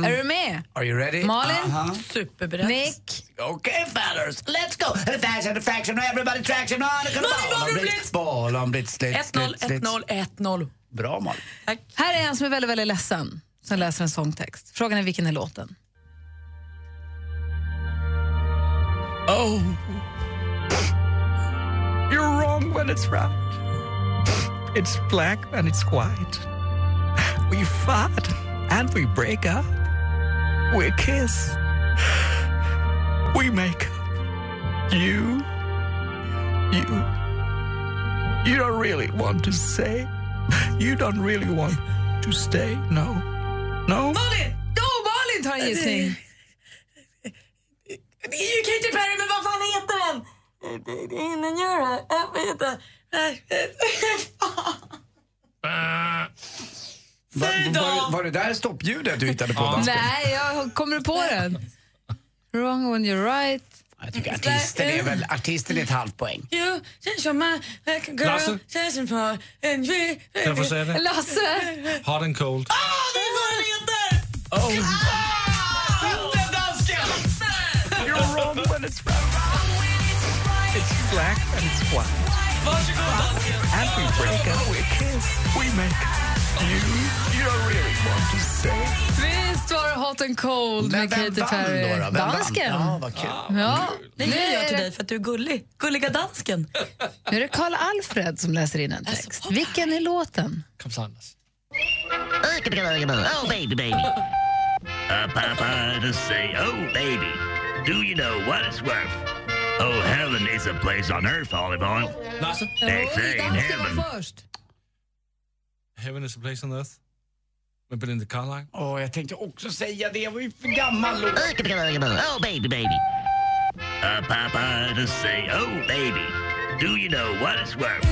är du med? Are you ready? Malin? Aha. Superberedd. Nick? Okay, fellas, let's go! The fashion, the faction, everybody traction on! Malin Bollblitz! Bollen blitz, blitz, 1-0, blitz, blitz. 1-0, 1-0. Bra Malin. Här är en som är väldigt, väldigt ledsen som läser en sångtext. Frågan är vilken är låten? Oh. You're wrong when it's right. It's black and it's white. We fight and we break up. We kiss. We make up. You. You. You don't really want to say. You don't really want to stay. No. No? Malin! Go, Malin tar en gissning. Det är ju Katy Perry, men vad fan heter den? Det är innan göra. Va, Säg då! var, var det där stoppljudet du hittade på? dansken? Nej, jag kommer du på den? Wrong when you're right. Jag tycker artisten är väl artisten är ett halvt poäng. You Lasse? we... Jag får säga det. Lasse! Hot and cold. Ah, det är vad den heter! Oh. Inte dansken! You're wrong when it's right. It's black and it's white. Varsågod! And we break up, we kiss, we make you. You don't really want to say. Visst var det Hot and Cold Men med vem Katy vann Perry. då, då? Vem vann? Dansken. Ja, vad kul. Ja, Det nu ger jag är till det, dig för att du är gullig. Gulliga dansken. nu är det Karl Alfred som läser in en text. Vilken är låten? Oh, baby, baby. Papa to say, oh, baby, do you know what it's worth? Oh, heaven is a place on earth, Olive Oil. Lasse? They say in heaven. var först. Heaven is a place on earth. Med Belinda Carlisle. Åh, jag tänkte också säga det. Jag var ju för gammal. låt. Oh, baby, baby. Uh, Papa to say, oh, baby, do you know what it's worth?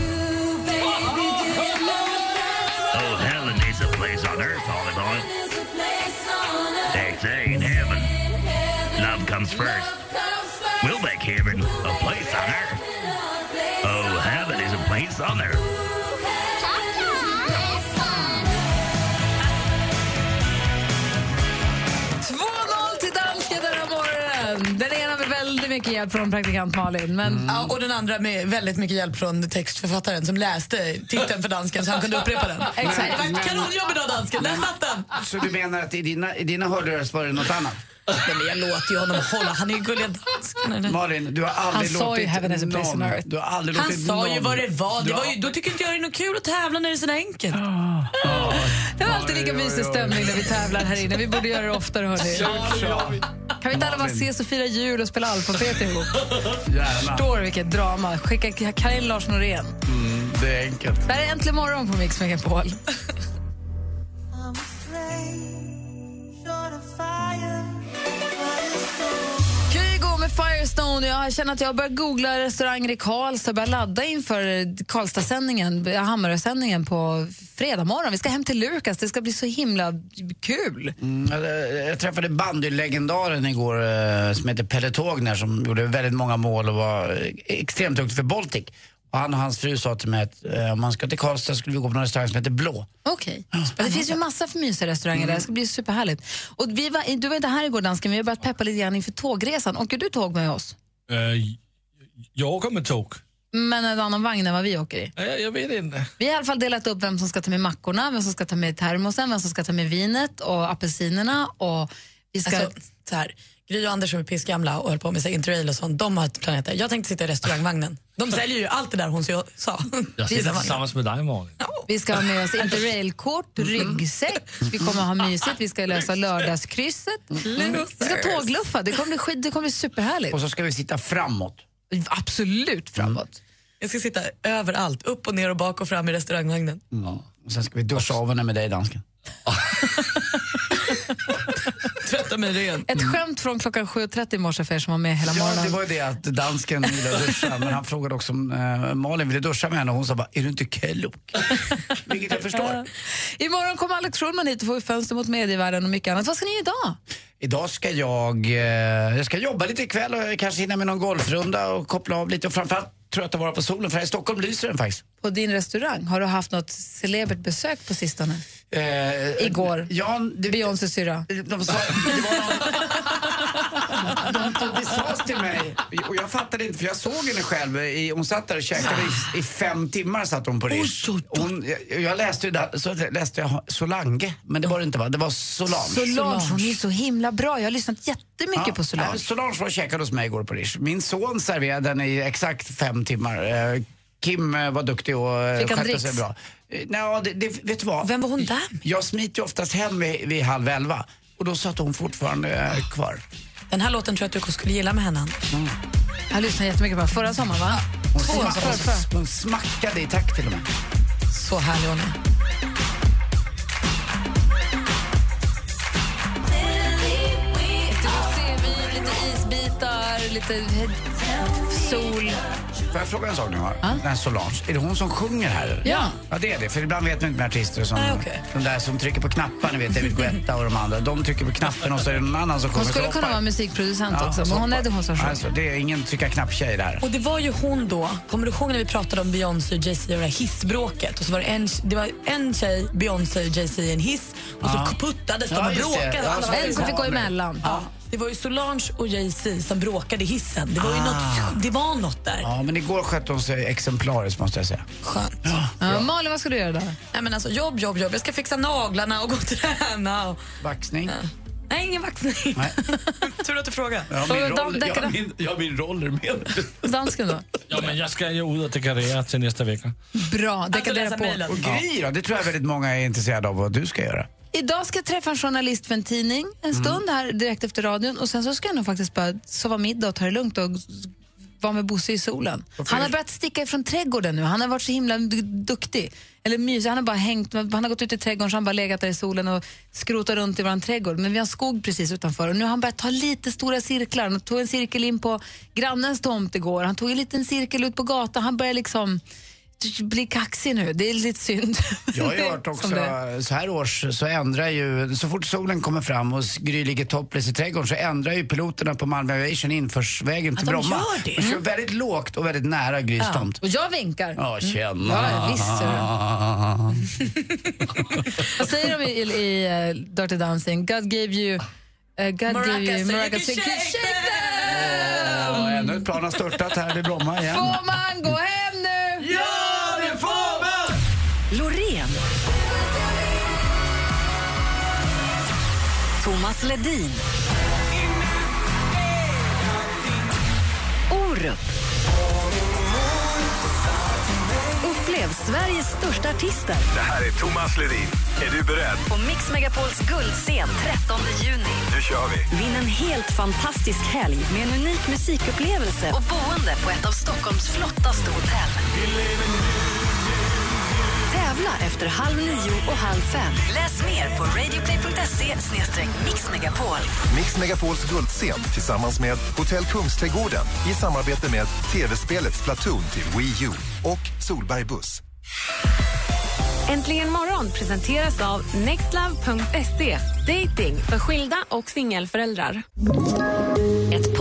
Oh, heaven is a place on earth, Olive They say in heaven, love comes first. Heaven a place on earth. Oh, heaven is a place on earth. den ena med väldigt mycket hjälp från praktikant Malin. Men Ja, och den andra med väldigt mycket hjälp från textförfattaren som läste titeln för dansken så han kunde upprepa den. Exakt. Var ett kanonjobb idag dansken, där satt den! Så du menar att i dina, i dina hörlurar var det något annat? Nej, men jag låter ju honom hålla, han är ju gullig dansken. Malin, du har aldrig Han sa låtit ju heaven is a place on någon... earth. Du har aldrig Han låtit sa ju vad det var, det Du var ju, då tycker inte jag det är något kul att tävla när det är så enkelt. det var alltid lika mysig stämning när vi tävlar här inne. Vi borde göra det oftare. Hörni. Kan vi inte alla bara ses och fira jul och spela alfabet ihop? Gärna. Förstår du vilket drama? Skicka Karin Lars Norén. Mm, det är enkelt. Det här är Äntligen morgon på Mix Megapol. Firestone. Jag känner att jag har börjat googla restauranger i Karlstad och börjat ladda inför Karlstad-sändningen, Hammarö-sändningen på fredag morgon. Vi ska hem till Lukas. Det ska bli så himla kul. Mm, jag, träffade bandylegendaren igår eh, som heter Pelle Tågner som gjorde väldigt många mål och var eh, extremt duktig för Baltic. Och han och hans fru sa till mig att eh, om man ska till Karlstad skulle vi gå på en restaurang som heter Blå. Okej. Det finns ju massa för mysiga restauranger där. Det ska bli superhärligt. Och vi var, du var inte här igår, dansken. Vi har börjat peppa lite grann inför tågresan. Åker du tåg med oss? Eh, Jag åker med tåg. Men en annan vagn än vad vi åker i. Jag, jag vet inte. Vi har i alla fall delat upp vem som ska ta med mackorna, vem som ska ta med termosen, vem som ska ta med vinet och apelsinerna. Och vi ska... Alltså, så här, Gry och Anders som är pissgamla och höll på med sig interrail och sånt, de har ett planet där. Jag tänkte sitta i restaurangvagnen. De säljer ju allt det där hon så- sa. Jag Vi- sitter tillsammans med dig Malin. Vi ska ha med oss interrailkort, ryggsäck, vi kommer ha mysigt, vi ska lösa lördagskrysset. Vi ska tågluffa, det kommer bli, skit, det kommer bli superhärligt. Och så ska vi sitta framåt. Absolut framåt. Jag ska sitta överallt, upp och ner och bak och fram i restaurangvagnen. Och sen ska vi duscha av henne med dig dansken. <laughs> Tvätta mig ren. Ett skämt från klockan 7.30 i morse för er som var med hela Ja, morgonen. det var ju det att dansken ville duscha men han frågade också om eh, Malin ville duscha med henne och hon sa bara, är du inte klok? <laughs> Vilket jag förstår. Imorgon kommer Alex Schulman hit och får fönster mot medievärlden och mycket annat. Vad ska ni idag? Idag ska jag, eh, jag ska jobba lite ikväll och kanske hinna med någon golfrunda och koppla av lite och framförallt trött att vara på solen för här i Stockholm lyser den faktiskt. På din restaurang, har du haft något celebert besök på sistone? Eh, Igår. Ja, det, syrra. De sa, det, var någon, <laughs> <laughs> de, det sades till mig och jag fattade inte för jag såg henne själv. I, hon satt där och käkade i, i fem timmar satt hon på Rish. Hon, jag, jag läste ju där, så läste jag Solange, men det var det inte va? Det var Solange. Solange, hon är så himla bra. Jag har lyssnat jättemycket Ja, på Solange. Solange var och käkade hos mig igår på Rish. Min son serverade den i exakt fem timmar. Eh, Kim eh, var duktig och eh, Fick skötte sig bra. Nej, det, det, vet du vad? Vem var hon där Jag smiter ju oftast hem vid, vid halv elva och då satt hon fortfarande kvar. Den här låten tror jag att du skulle gilla med henne. Jag lyssnade jättemycket på den förra sommaren, va? Hon, förra. hon, hon smackade i takt till och med. Så härlig hon är. Lite sol. Får jag fråga en sak nu? va? Den här Solange, är det hon som sjunger här? Ja. Ja, det är det. För ibland vet man inte med artister som Nej, okej. de där som trycker på knappar, ni vet David <laughs> Guetta och de andra. De trycker på knappen och så är det någon annan som sjunger. Hon skulle kunna vara musikproducent Ja, också, så men hon är det hon som sjunger. Alltså, det är ingen trycka knapp-tjej där. Och det var ju hon då, kommer du ihåg när vi pratade om Beyoncé och Jay-Z och det här hissbråket? Och så var det en, det var en tjej, Beyoncé och Jay-Z i en hiss och så puttades de och bråkade. Ja, En som fick gå emellan. Ja, det var ju Solange och Jay-Z som bråkade i hissen. Det var ju Ah. något, det var något där. Ja, men igår skötte hon sig exemplariskt måste jag säga. Skönt. Ja, Malin, vad ska du göra då? Nej, men alltså, jobb, jobb, jobb. Jag ska fixa naglarna och gå och träna. Och... Vaxning? Nej, ingen vaxning. Nej. <laughs> Tur att du frågar. Jag har min, roll, jag Deckare? har min, jag har min roller med. Dansken då? Ja, men jag ska ju ut och dekorera till nästa vecka. Bra, dekadera läsa på. Och Gry då? Det tror jag väldigt många är intresserade av vad du ska göra. Idag ska jag träffa en journalist för en tidning en stund här direkt efter radion och sen så ska jag nog faktiskt bara sova middag och ta det lugnt och vara med Bosse i solen. Han har börjat sticka ifrån trädgården nu. Han har varit så himla du- duktig. Eller mysig. Han har bara hängt, han har gått ut i trädgården så han bara legat där i solen och skrotat runt i vår trädgård. Men vi har en skog precis utanför och nu har han börjat ta lite stora cirklar. Han tog en cirkel in på grannens tomt igår. Han tog en liten cirkel ut på gatan. Han börjar liksom bli kaxig nu. Det är lite synd. Jag har ju <laughs> Det är hört också, det. så här års så ändrar ju, så fort solen kommer fram och Gry ligger topless i trädgården så ändrar ju piloterna på Malmö Aviation införsvägen till de Bromma. gör det? De kör väldigt lågt och väldigt nära Grys Ja. tomt. Och jag vinkar. Ja, tjena. Mm. Ja, visst, <laughs> Vad säger de i, i, i uh, Dirty Dancing? God gave you... Uh, God gave Maracas, you... Maracas, so you can shake shake them! Ja, ännu ett plan har störtat här vid Bromma igen. Thomas Ledin. Orup. Upplev Sveriges största artister Det här är Thomas Ledin. Är du beredd? på Mix Megapols guldscen 13 juni. Nu kör vi! Vinn en helt fantastisk helg med en unik musikupplevelse och boende på ett av Stockholms flottaste hotell. Tävla efter halv nio och halv fem. Läs mer på radioplay.se mixmegapol. Mix Megapols guldscen tillsammans med Hotell Kungsträdgården i samarbete med tv-spelet Splatoon till Wii U och Solberg Buss. Äntligen morgon presenteras av nextlove.se. Dating för skilda och singelföräldrar.